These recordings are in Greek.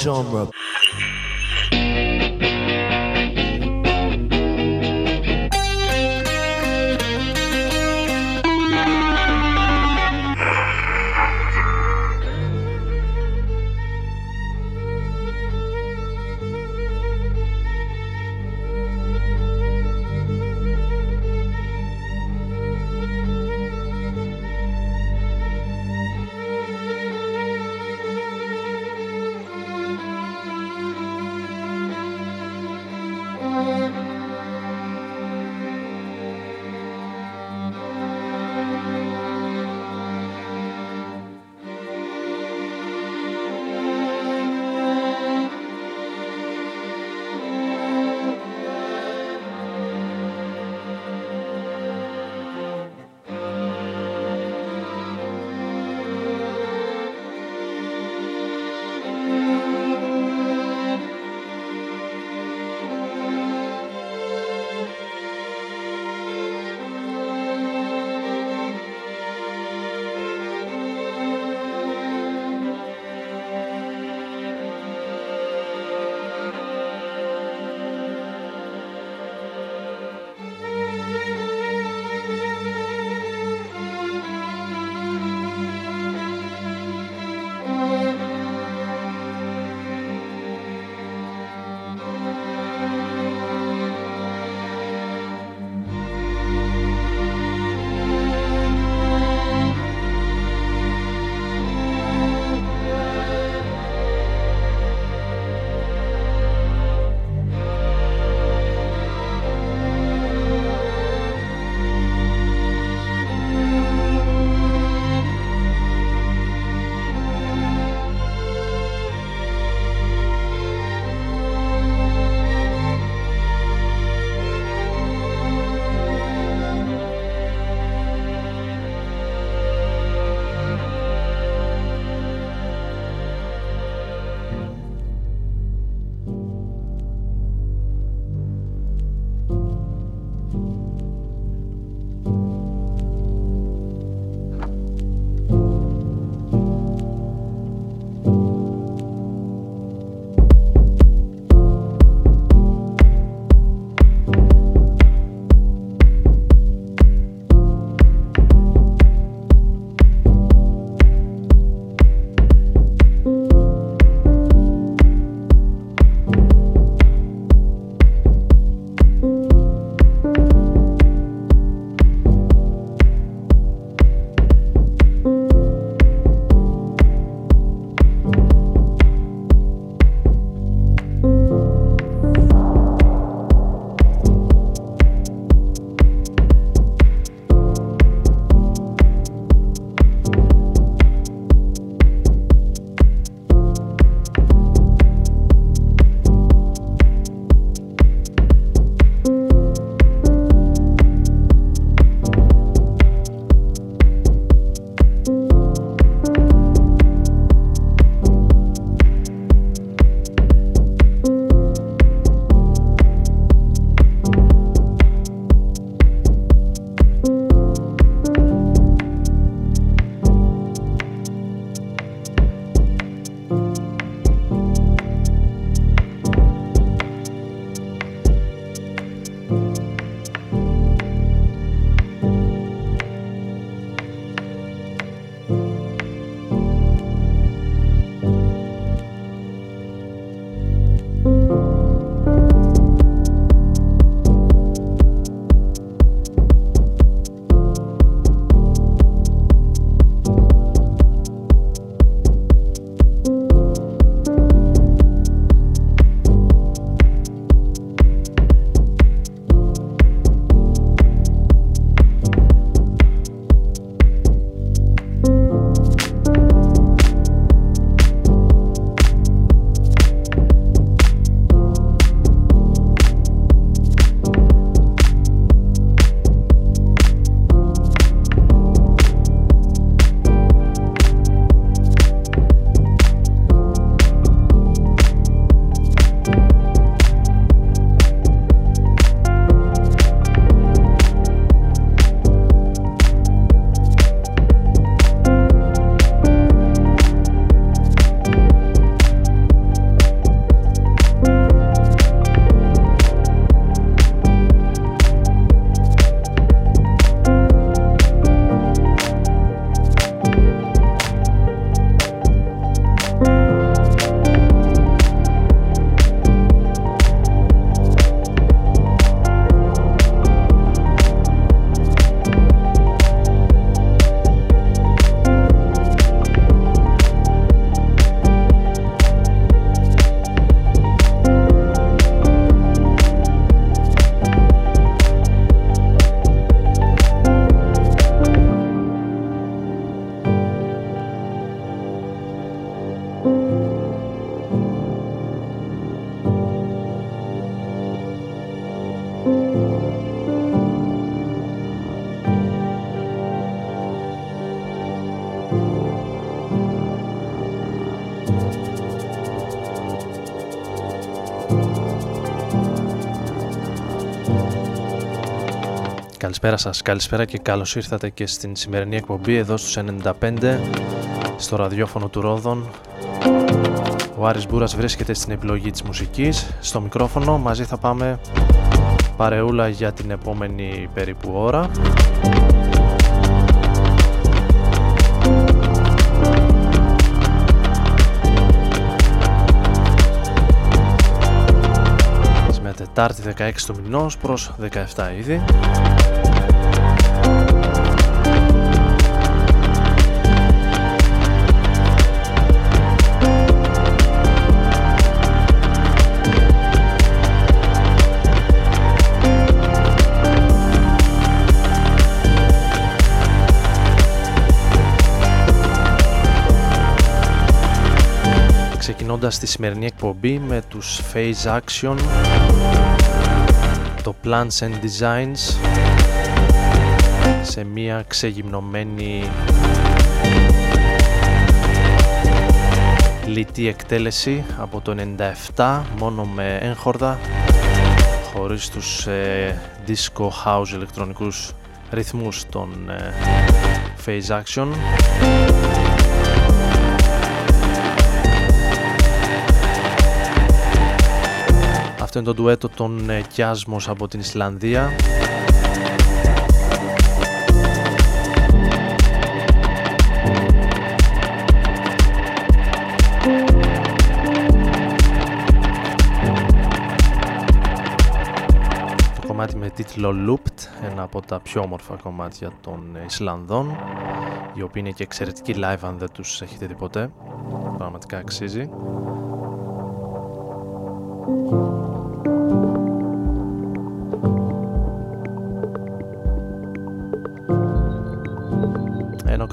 genre. Καλησπέρα σας, καλησπέρα και καλώς ήρθατε και στην σημερινή εκπομπή εδώ στους 95 στο ραδιόφωνο του Ρόδων. Ο Άρης Μπούρας βρίσκεται στην επιλογή της μουσικής. Στο μικρόφωνο μαζί θα πάμε παρεούλα για την επόμενη περίπου ώρα. Με Τετάρτη 16 του μηνός προς 17 ήδη. Ξεκινώντας τη σημερινή εκπομπή με τους Phase Action το Plants and Designs σε μια ξεγυμνωμένη λιτή εκτέλεση από το 97 μόνο με έγχορδα χωρίς τους ε, disco house ηλεκτρονικούς ρυθμούς των ε, Phase Action Αυτό είναι το ντουέτο των Κιάσμος από την Ισλανδία. Το κομμάτι με τίτλο Looped, ένα από τα πιο όμορφα κομμάτια των Ισλανδών, οι οποίοι είναι και εξαιρετικοί live αν δεν τους έχετε δει ποτέ. Πραγματικά αξίζει. Ενώ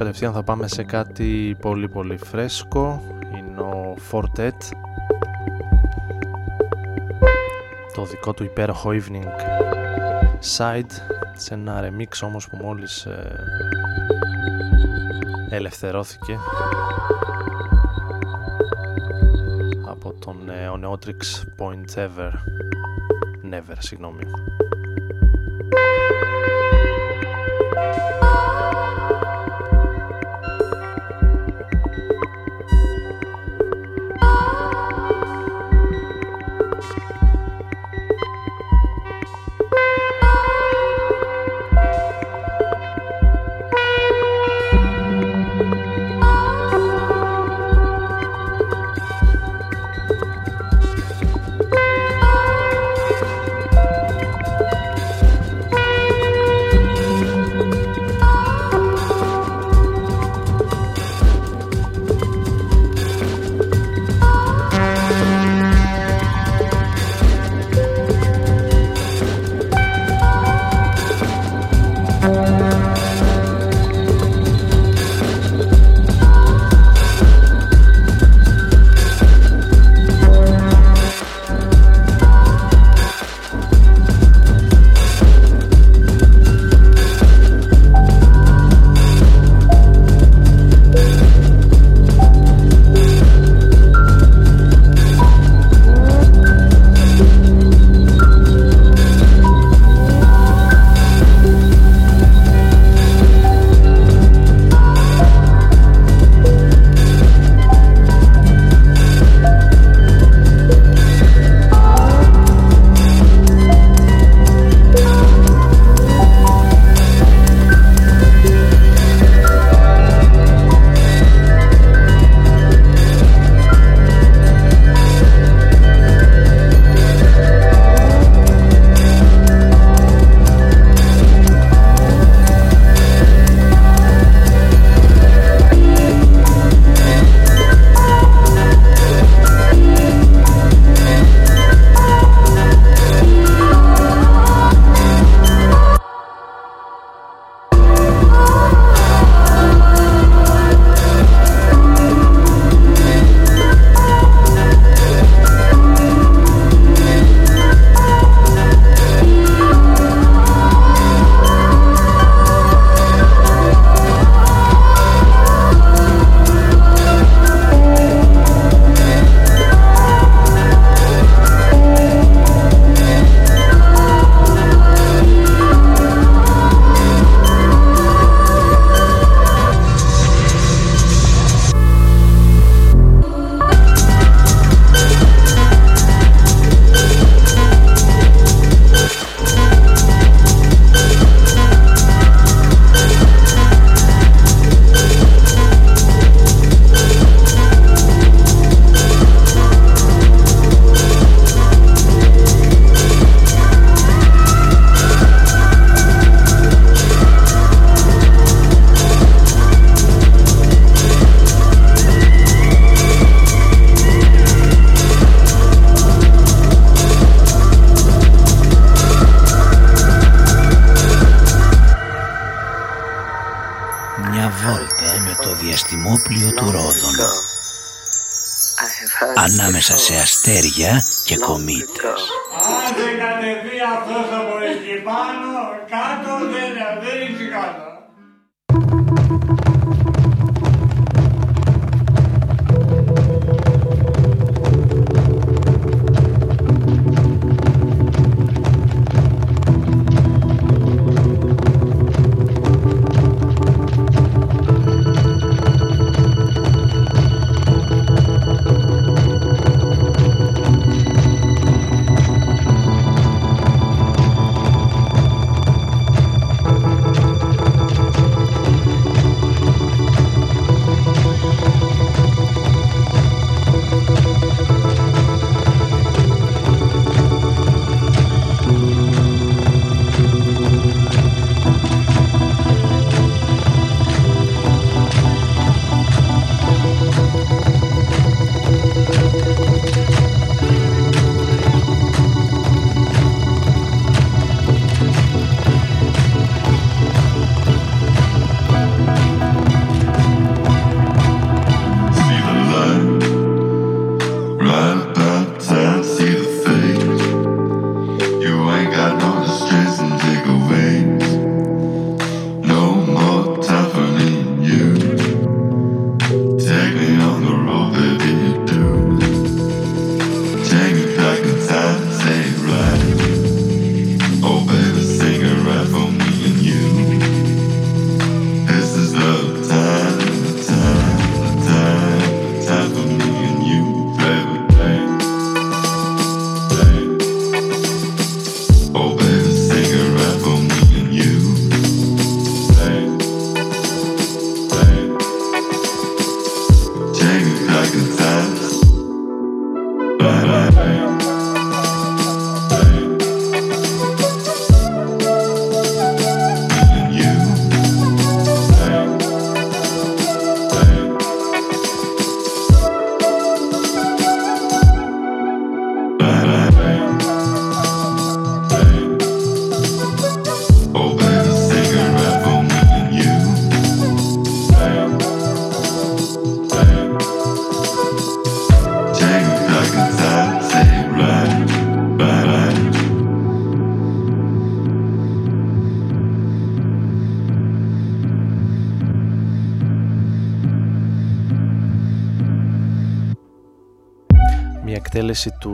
κατευθείαν θα πάμε σε κάτι πολύ πολύ φρέσκο. Είναι ο Fortet. Το δικό του υπέροχο Evening Side. Σε ένα remix όμως που μόλις ε, ελευθερώθηκε από τον ε, Oneotrix Point Ever. Never, συγγνώμη ανάμεσα σε αστέρια και κομήτες.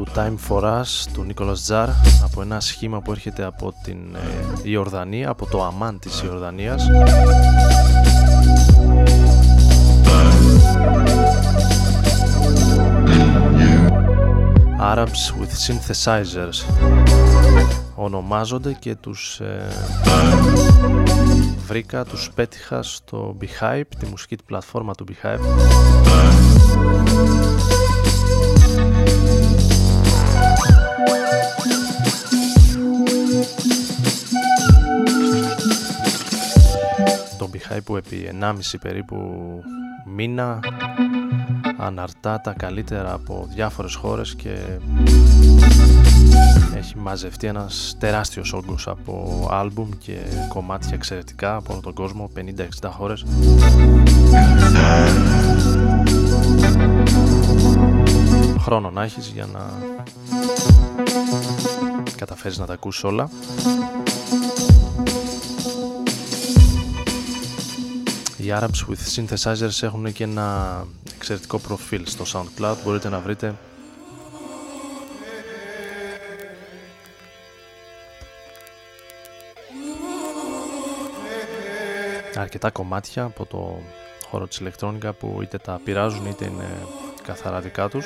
Του Time for Us του Nicholas Τζάρ από ένα σχήμα που έρχεται από την ε, Ιορδανία, από το Αμάν της Ιορδανίας. Arabs with Synthesizers ονομάζονται και τους ε, βρήκα, τους πέτυχα στο Behype, τη μουσική πλατφόρμα του Behype που επί 1,5 περίπου μήνα αναρτά τα καλύτερα από διάφορες χώρες και έχει μαζευτεί ένας τεράστιος όγκος από άλμπουμ και κομμάτια εξαιρετικά από όλο τον κόσμο 50-60 χώρες. Χρόνο να έχεις για να καταφέρεις να τα ακούσεις όλα Οι Arabs with Synthesizers έχουν και ένα εξαιρετικό προφίλ στο SoundCloud, μπορείτε να βρείτε. Αρκετά κομμάτια από το χώρο της ηλεκτρόνικα που είτε τα πειράζουν είτε είναι καθαρά δικά τους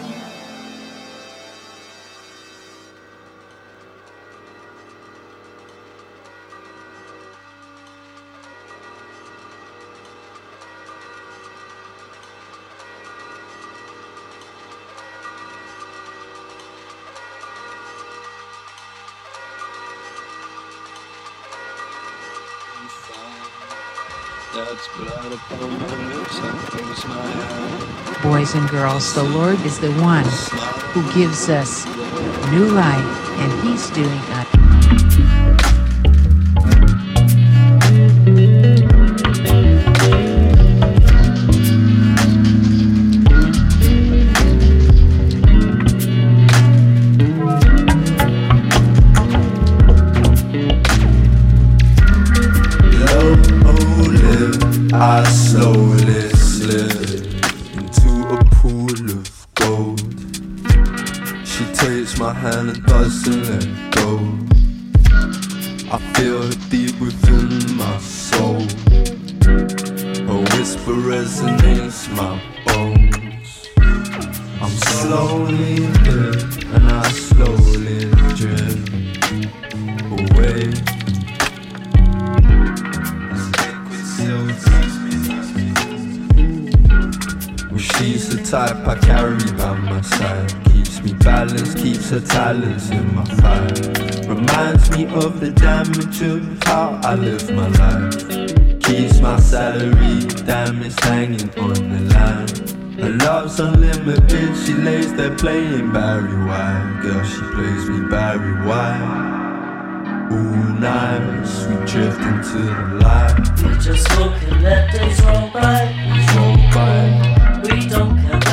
boys and girls, the Lord is the one who gives us new life, and He's doing oh, it. I slowly drift and I slowly drift away. Well, she's the type I carry by my side. Keeps me balanced, keeps her talents in my fire. Reminds me of the damage of how I live my life. Keeps my salary, damage hanging on the line. Her love's unlimited, she lays there playing Barry White. Girl, she plays me Barry White. All night, we drift into the light. We just look and let days roll by. Roll by. We don't care.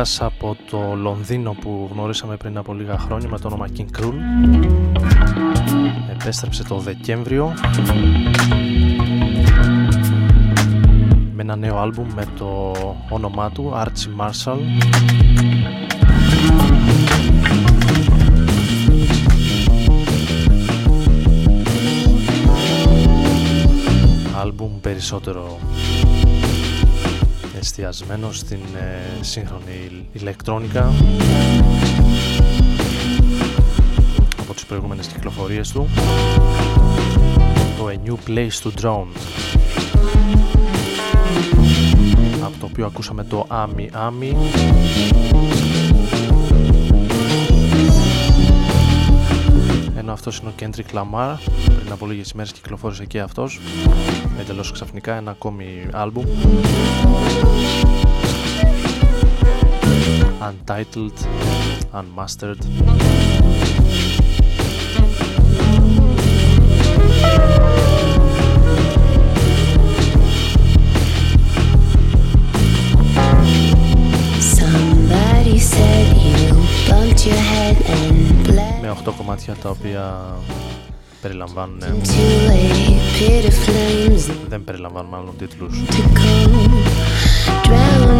μουσικάς από το Λονδίνο που γνωρίσαμε πριν από λίγα χρόνια με το όνομα King Krul. Επέστρεψε το Δεκέμβριο με ένα νέο άλμπουμ με το όνομά του Archie Μάρσαλ. άλμπουμ περισσότερο εστιασμένο στην ε, σύγχρονη ηλεκτρόνικα από τις προηγούμενες κυκλοφορίες του. Το A New Place to Drown από το οποίο ακούσαμε το Ami Ami ενώ αυτός είναι ο Kendrick Lamar. Πριν από λίγες ημέρες κυκλοφόρησε και αυτός. Εντελώς ξαφνικά ένα ακόμη άλμπουμ. Untitled Unmastered. με 8 κομμάτια τα οποία περιλαμβάνουν δεν περιλαμβάνουν μάλλον τίτλους Got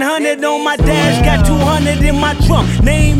100 on my dash, got 200 in my trunk. Name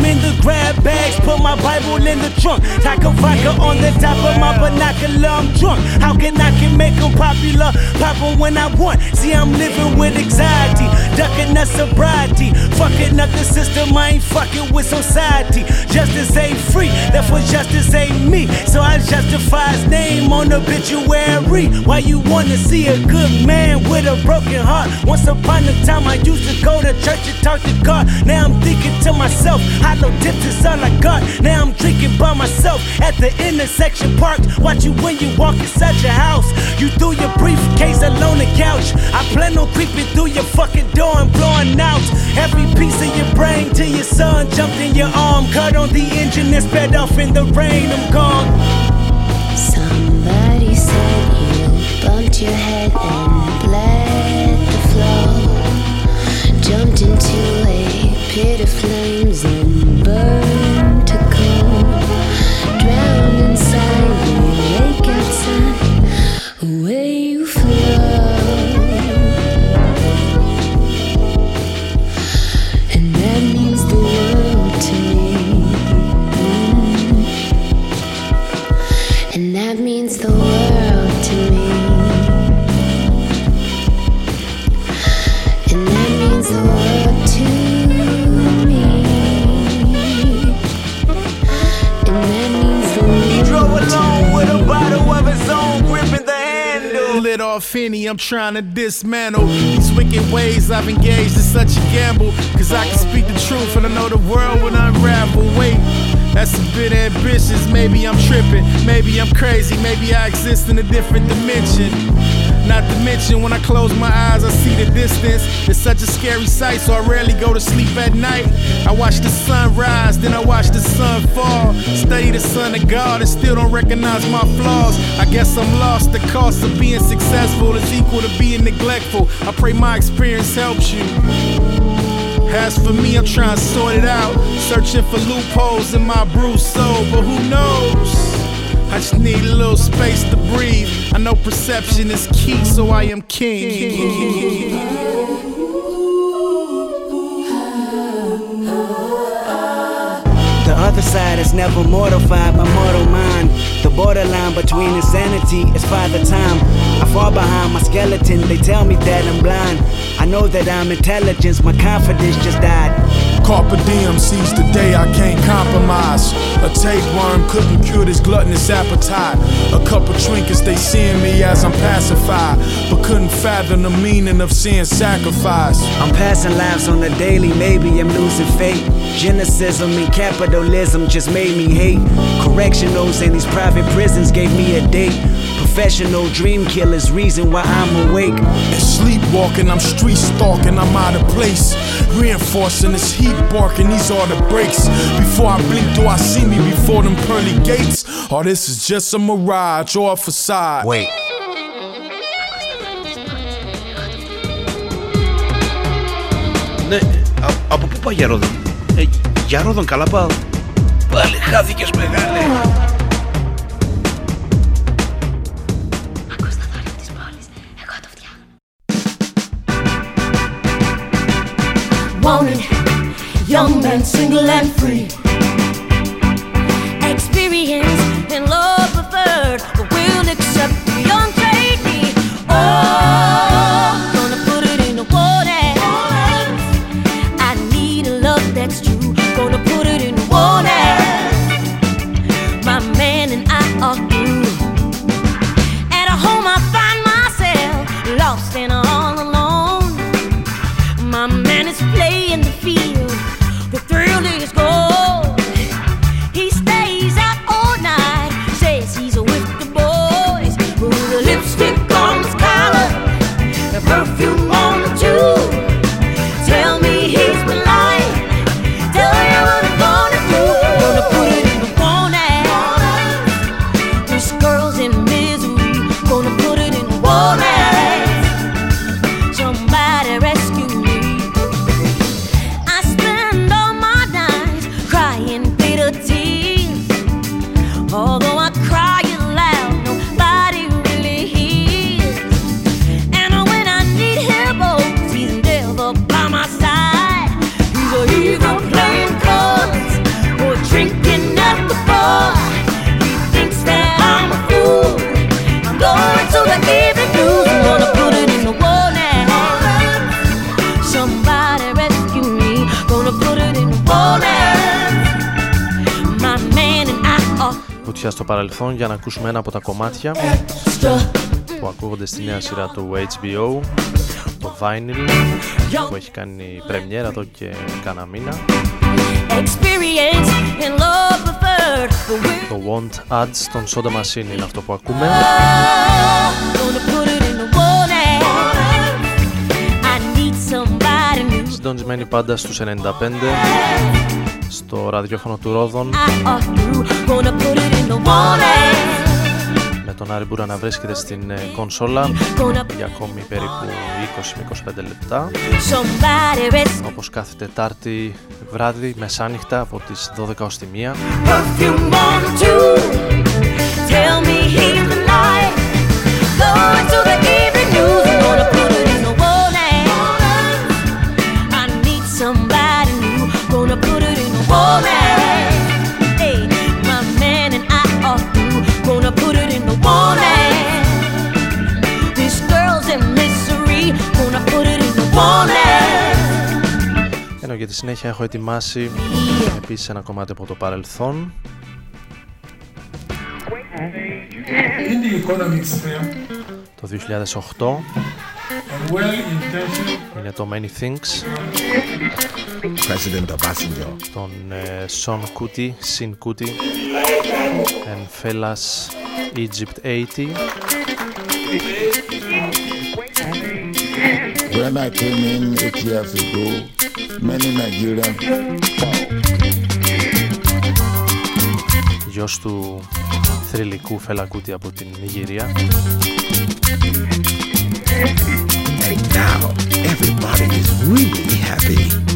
my Bible in the trunk. Taco vodka on the top of my binocular, I'm drunk. How can I can make them popular? Pop them when I want. See, I'm living with anxiety, ducking the sobriety. Fucking up the system, I ain't fucking with society. Justice ain't free, therefore justice ain't me. So I justify his name on obituary. Why you wanna see a good man with a broken heart? Once upon a time, I used to go to church and talk to God. Now I'm thinking to myself, hollow tips is all I got. Now I'm drinking by myself at the intersection parked. Watch you when you walk inside your house. You threw your briefcase alone the couch. I plan on creeping through your fucking door and blowing out every piece of your brain till your son jumped in your arm. Cut on the engine and sped off in the rain. I'm gone. Somebody said you bumped your head and bled the floor. Jumped into a pit of flames and burned And that means the world to me. And that means the world to me. And that means the world He drove along with a bottle of his own, gripping the handle. Lit off Henny, I'm trying to dismantle these wicked ways I've engaged in such a gamble. Cause I can speak the truth and I know the world will unravel. Wait, that's a bit ambitious. Maybe I'm tripping, maybe I'm crazy, maybe I exist in a different dimension. Not to mention, when I close my eyes, I see the distance. It's such a scary sight, so I rarely go to sleep at night. I watch the sun rise, then I watch the sun fall. Study the son of God and still don't recognize my flaws. I guess I'm lost. The cost of being successful is equal to being neglectful. I pray my experience helps you. As for me, I'm trying to sort it out. Searching for loopholes in my bruised soul, but who knows? I just need a little space to breathe. I know perception is key, so I am king. The other side is never mortified by mortal mind. Borderline between insanity is father time. I fall behind my skeleton, they tell me that I'm blind. I know that I'm intelligence, my confidence just died. Carpe diem sees the day I can't compromise. A tapeworm couldn't cure this gluttonous appetite. A couple trinkets, they seeing me as I'm pacified, but couldn't fathom the meaning of seeing sacrifice. I'm passing lives on the daily, maybe I'm losing faith. Geneticism and capitalism just made me hate. Correctionals in these private prisons gave me a date. Professional dream killers, reason why I'm awake. And sleepwalking, I'm street stalking, I'm out of place. Reinforcing this heat barking, these are the breaks. Before I blink, do I see me before them pearly gates? Or this is just a mirage or a facade? Wait. Ναι, α, από πού πάει για Ρόδον. Ε, για Ρόδον καλά πάω. Πάλι χάθηκες μεγάλε. Young man, single and free. Are Βουτιά στο παρελθόν για να ακούσουμε ένα από τα κομμάτια που ακούγονται στη νέα σειρά του HBO το Vinyl που έχει κάνει πρεμιέρα εδώ και κάνα μήνα experience and love preferred. But we're το Want Ads των Soda Machine είναι αυτό που ακούμε gonna put it in the war I need somebody new. συντονισμένοι πάντα στους 95 στο ραδιόφωνο του Ρόδων I are through. Gonna put it in the war με τον Άρη Μπούρα να βρίσκεται στην ε, κονσόλα για ακόμη περίπου 20 με 25 λεπτά Somebody rescue. όπως κάθε Τετάρτη βράδυ μεσάνυχτα από τις 12 ως τη 1 Perfume on the tube. Tell me he's the light. Going to the συνέχεια έχω ετοιμάσει επίσης ένα κομμάτι από το παρελθόν In the economic sphere, το 2008 a well-intentioned είναι το Many Things President Obasanjo. των ε, Son Kuti, Sin Kuti and Fellas Egypt 80 When I came in eight years ago, many Nigerians γιος του θρηλυκού Φέλα Kuti από την Νιγηρία and now everybody is really happy.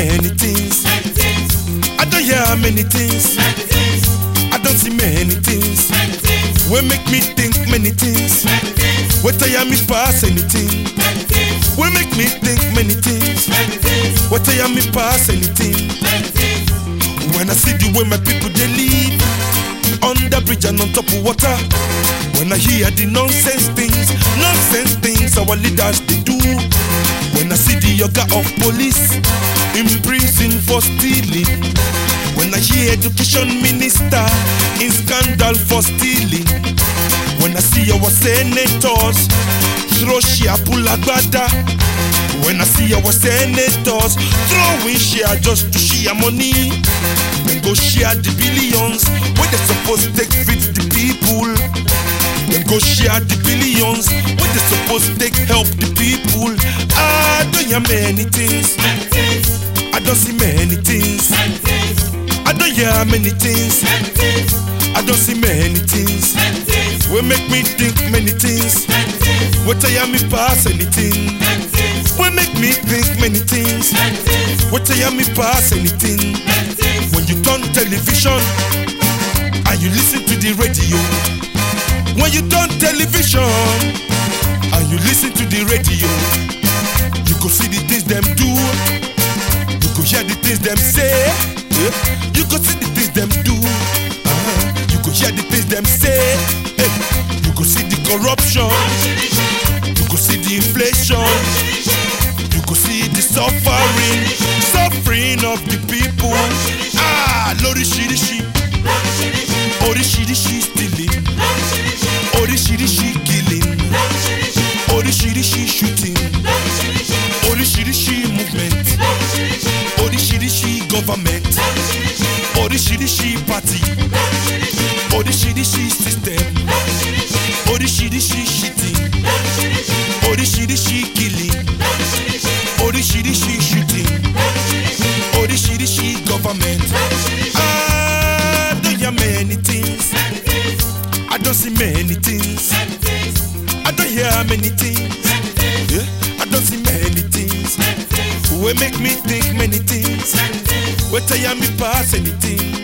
I don't many things. I don't hear many things. many things. I don't see many things. Many things. We make me think many things. Many things. We tell me pass anything. We make me think many things. Many things. We tell me pass anything. Many things. When I see the way my people they live the bridge and on top of water. When I hear the nonsense things, nonsense things our leaders they do. When I see the yoga of police in prison for stealing. When I hear education minister in scandal for stealing. When I see our senators throw share pull agbada. When I see our senators throwing share just to share money. Then go share the billions where they supposed to take feed the people. Then go share the billions where they supposed to take help the people. I don't hear many things. I don't see many things. I don't hear many things. I don't see many things. We make me think many things. We tell me pass anything. We make me think many things. We tell me pass anything. When you turn television and you listen to the radio. When you turn television and you listen to the radio, you go see the things them do. You go hear the things them say. Yeah. You go see the things them do. You go hear the things them say. Hey. You go see the corruption. You go see the inflation. You go see the suffering, suffering of the people. Ah, lorishirishi, orishirishi stealing, orishirishi killing, orishirishi shooting, orishirishi movement, orishirishi government, orishirishi party, orishirishi system, orishirishi shitting, orishirishi killing, orishirishi shooting, orishirishi government. I don't hear many things. I don't see many things. I don't hear many things. Yeah, I don't see many things. We make me think many things. We tell me pass anything.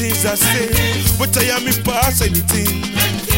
things I say. But I am in pass anything.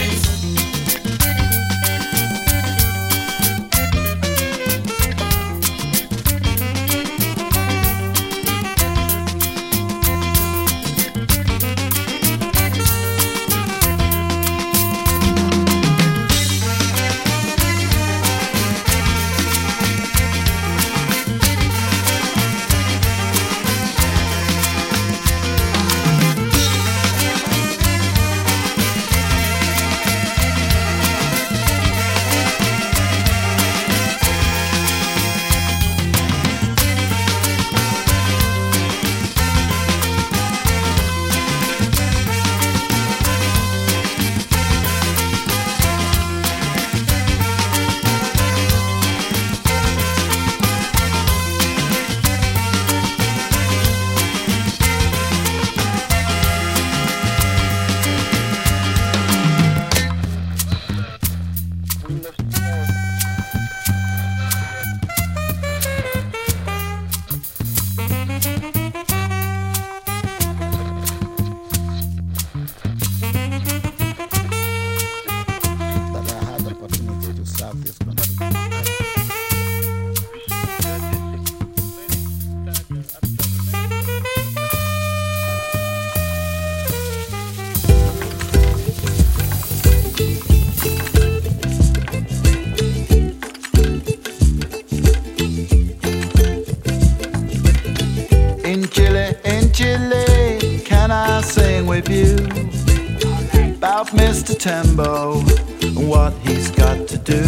Tembo and what he's got to do.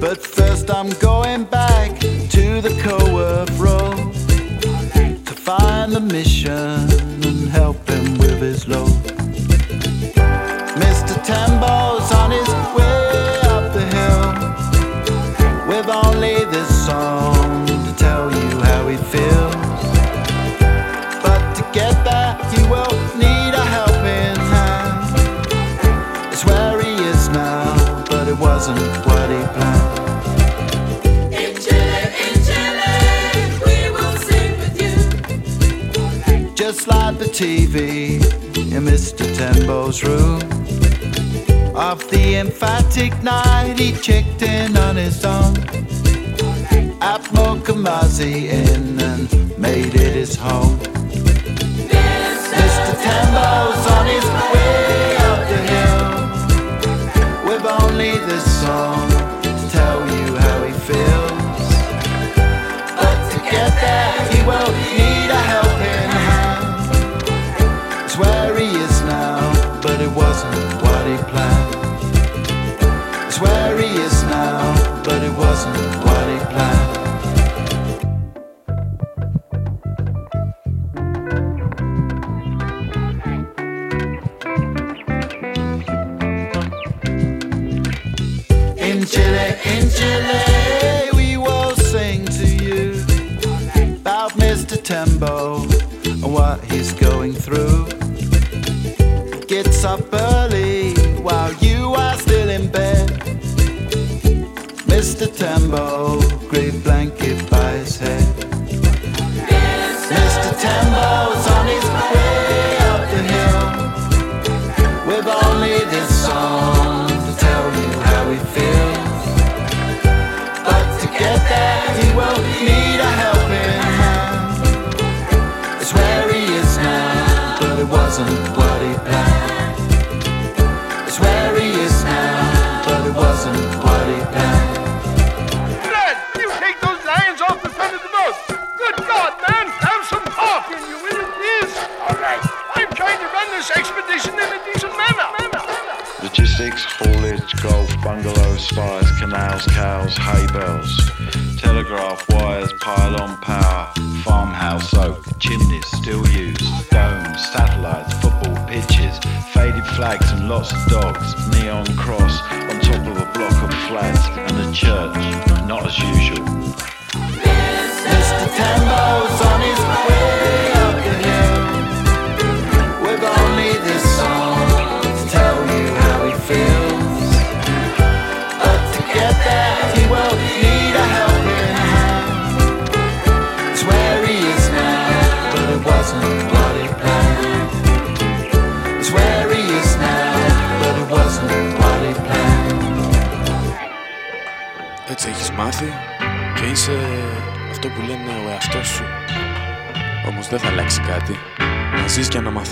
But first, I'm going. planeta.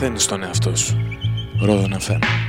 συμβαίνει στον εαυτό σου. Ρόδο να φέρνει.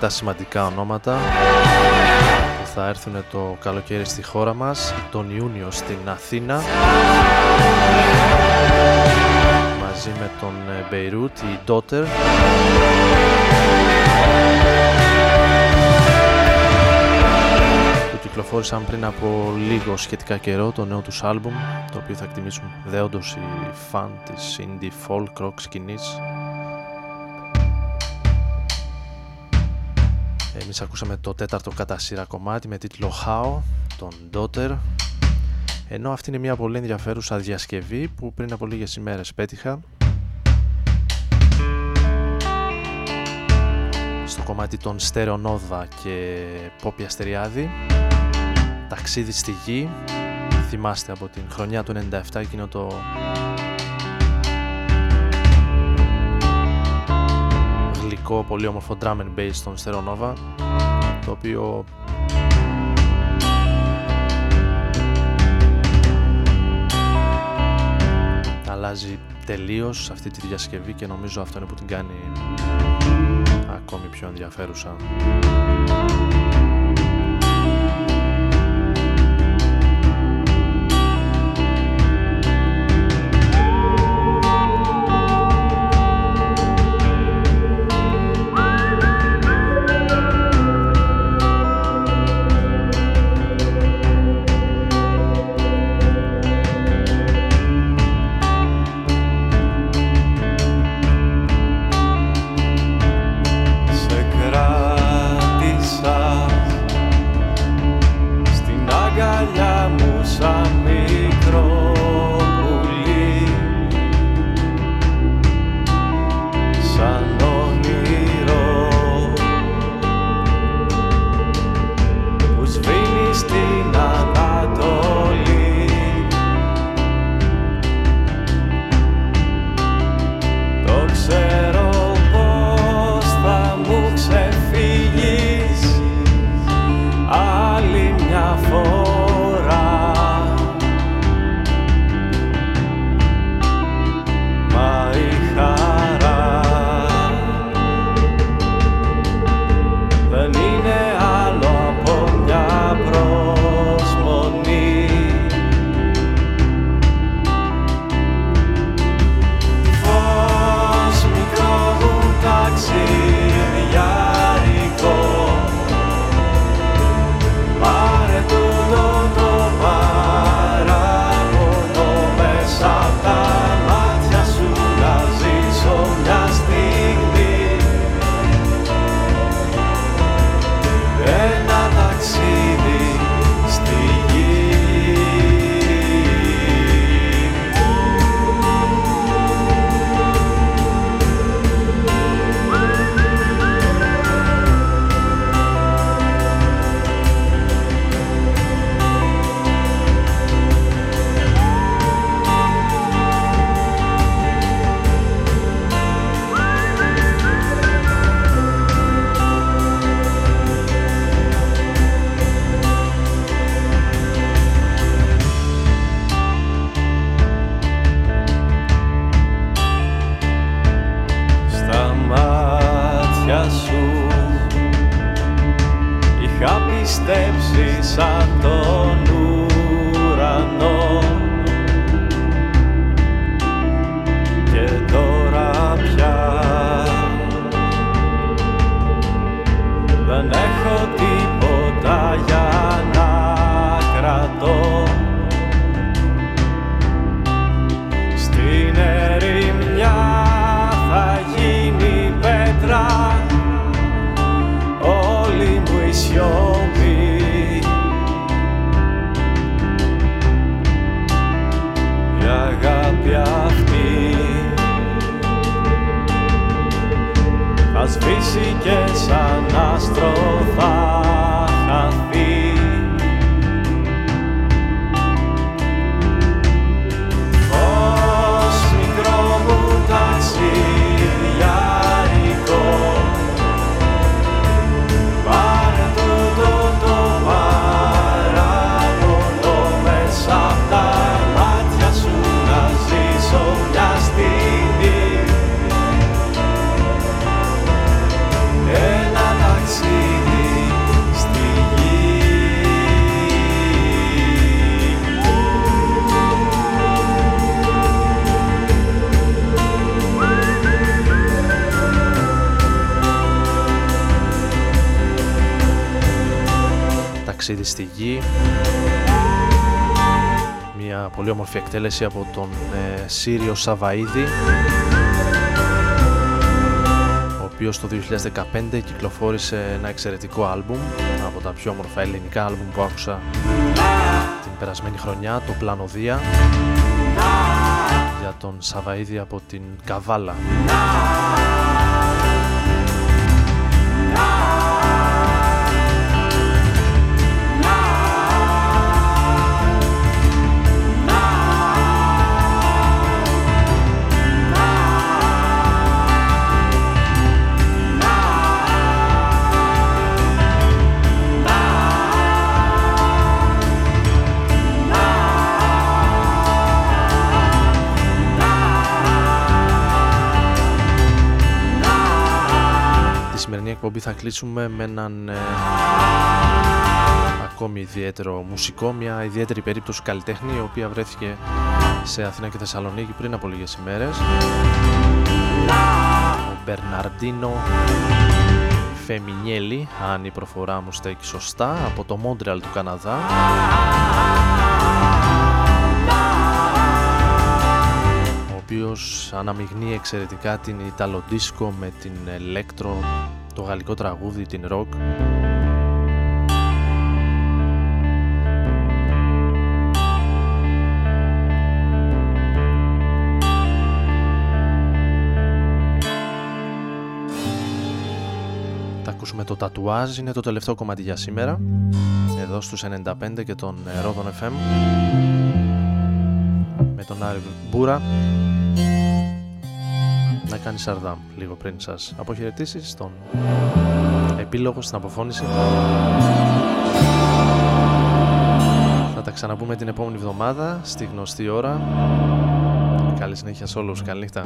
Αρκετά σημαντικά ονόματα που θα έρθουν το καλοκαίρι στη χώρα μας τον Ιούνιο στην Αθήνα μαζί με τον Μπεϊρούτ, η Daughter που κυκλοφόρησαν πριν από λίγο σχετικά καιρό το νέο τους άλμπουμ το οποίο θα εκτιμήσουν δέοντος οι φαν της indie folk rock σκηνής Εμείς ακούσαμε το τέταρτο κατά σειρά κομμάτι με τίτλο How, τον Daughter ενώ αυτή είναι μια πολύ ενδιαφέρουσα διασκευή που πριν από λίγες ημέρες πέτυχα. Στο κομμάτι των Νόβα και Πόπι Αστεριάδη. Ταξίδι στη γη. Θυμάστε από την χρονιά του 97 εκείνο το γλυκό πολύ όμορφο drum and bass των Νόβα το οποίο αλλάζει τελείως αυτή τη διασκευή και νομίζω αυτό είναι που την κάνει ακόμη πιο ενδιαφέρουσα. Πολύ όμορφη εκτέλεση από τον ε, Σύριο Σαβαίδη ο οποίος το 2015 κυκλοφόρησε ένα εξαιρετικό άλμπουμ από τα πιο όμορφα ελληνικά άλμπουμ που άκουσα την περασμένη χρονιά το Πλανοδία για τον Σαβαίδη από την Καβάλα κλείσουμε με έναν ε, ακόμη ιδιαίτερο μουσικό, μια ιδιαίτερη περίπτωση καλλιτέχνη η οποία βρέθηκε σε Αθήνα και Θεσσαλονίκη πριν από λίγες ημέρες. Ο Μπερναρντίνο Φεμινιέλη αν η προφορά μου στέκει σωστά από το Μόντρεαλ του Καναδά. Ο οποίος αναμειγνύει εξαιρετικά την Ιταλοντίσκο με την Electro το γαλλικό τραγούδι, την rock. Θα ακούσουμε το τατουάζ, είναι το τελευταίο κομμάτι για σήμερα. Εδώ στους 95 και τον Ρόδον FM. Με τον Άρη Μπούρα να κάνεις Σαρδάμ λίγο πριν σας αποχαιρετήσεις στον επίλογο, στην αποφώνηση. Θα τα ξαναπούμε την επόμενη εβδομάδα στη γνωστή ώρα. Καλή συνέχεια σε όλους. Καλή νύχτα.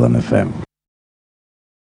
Southern FM.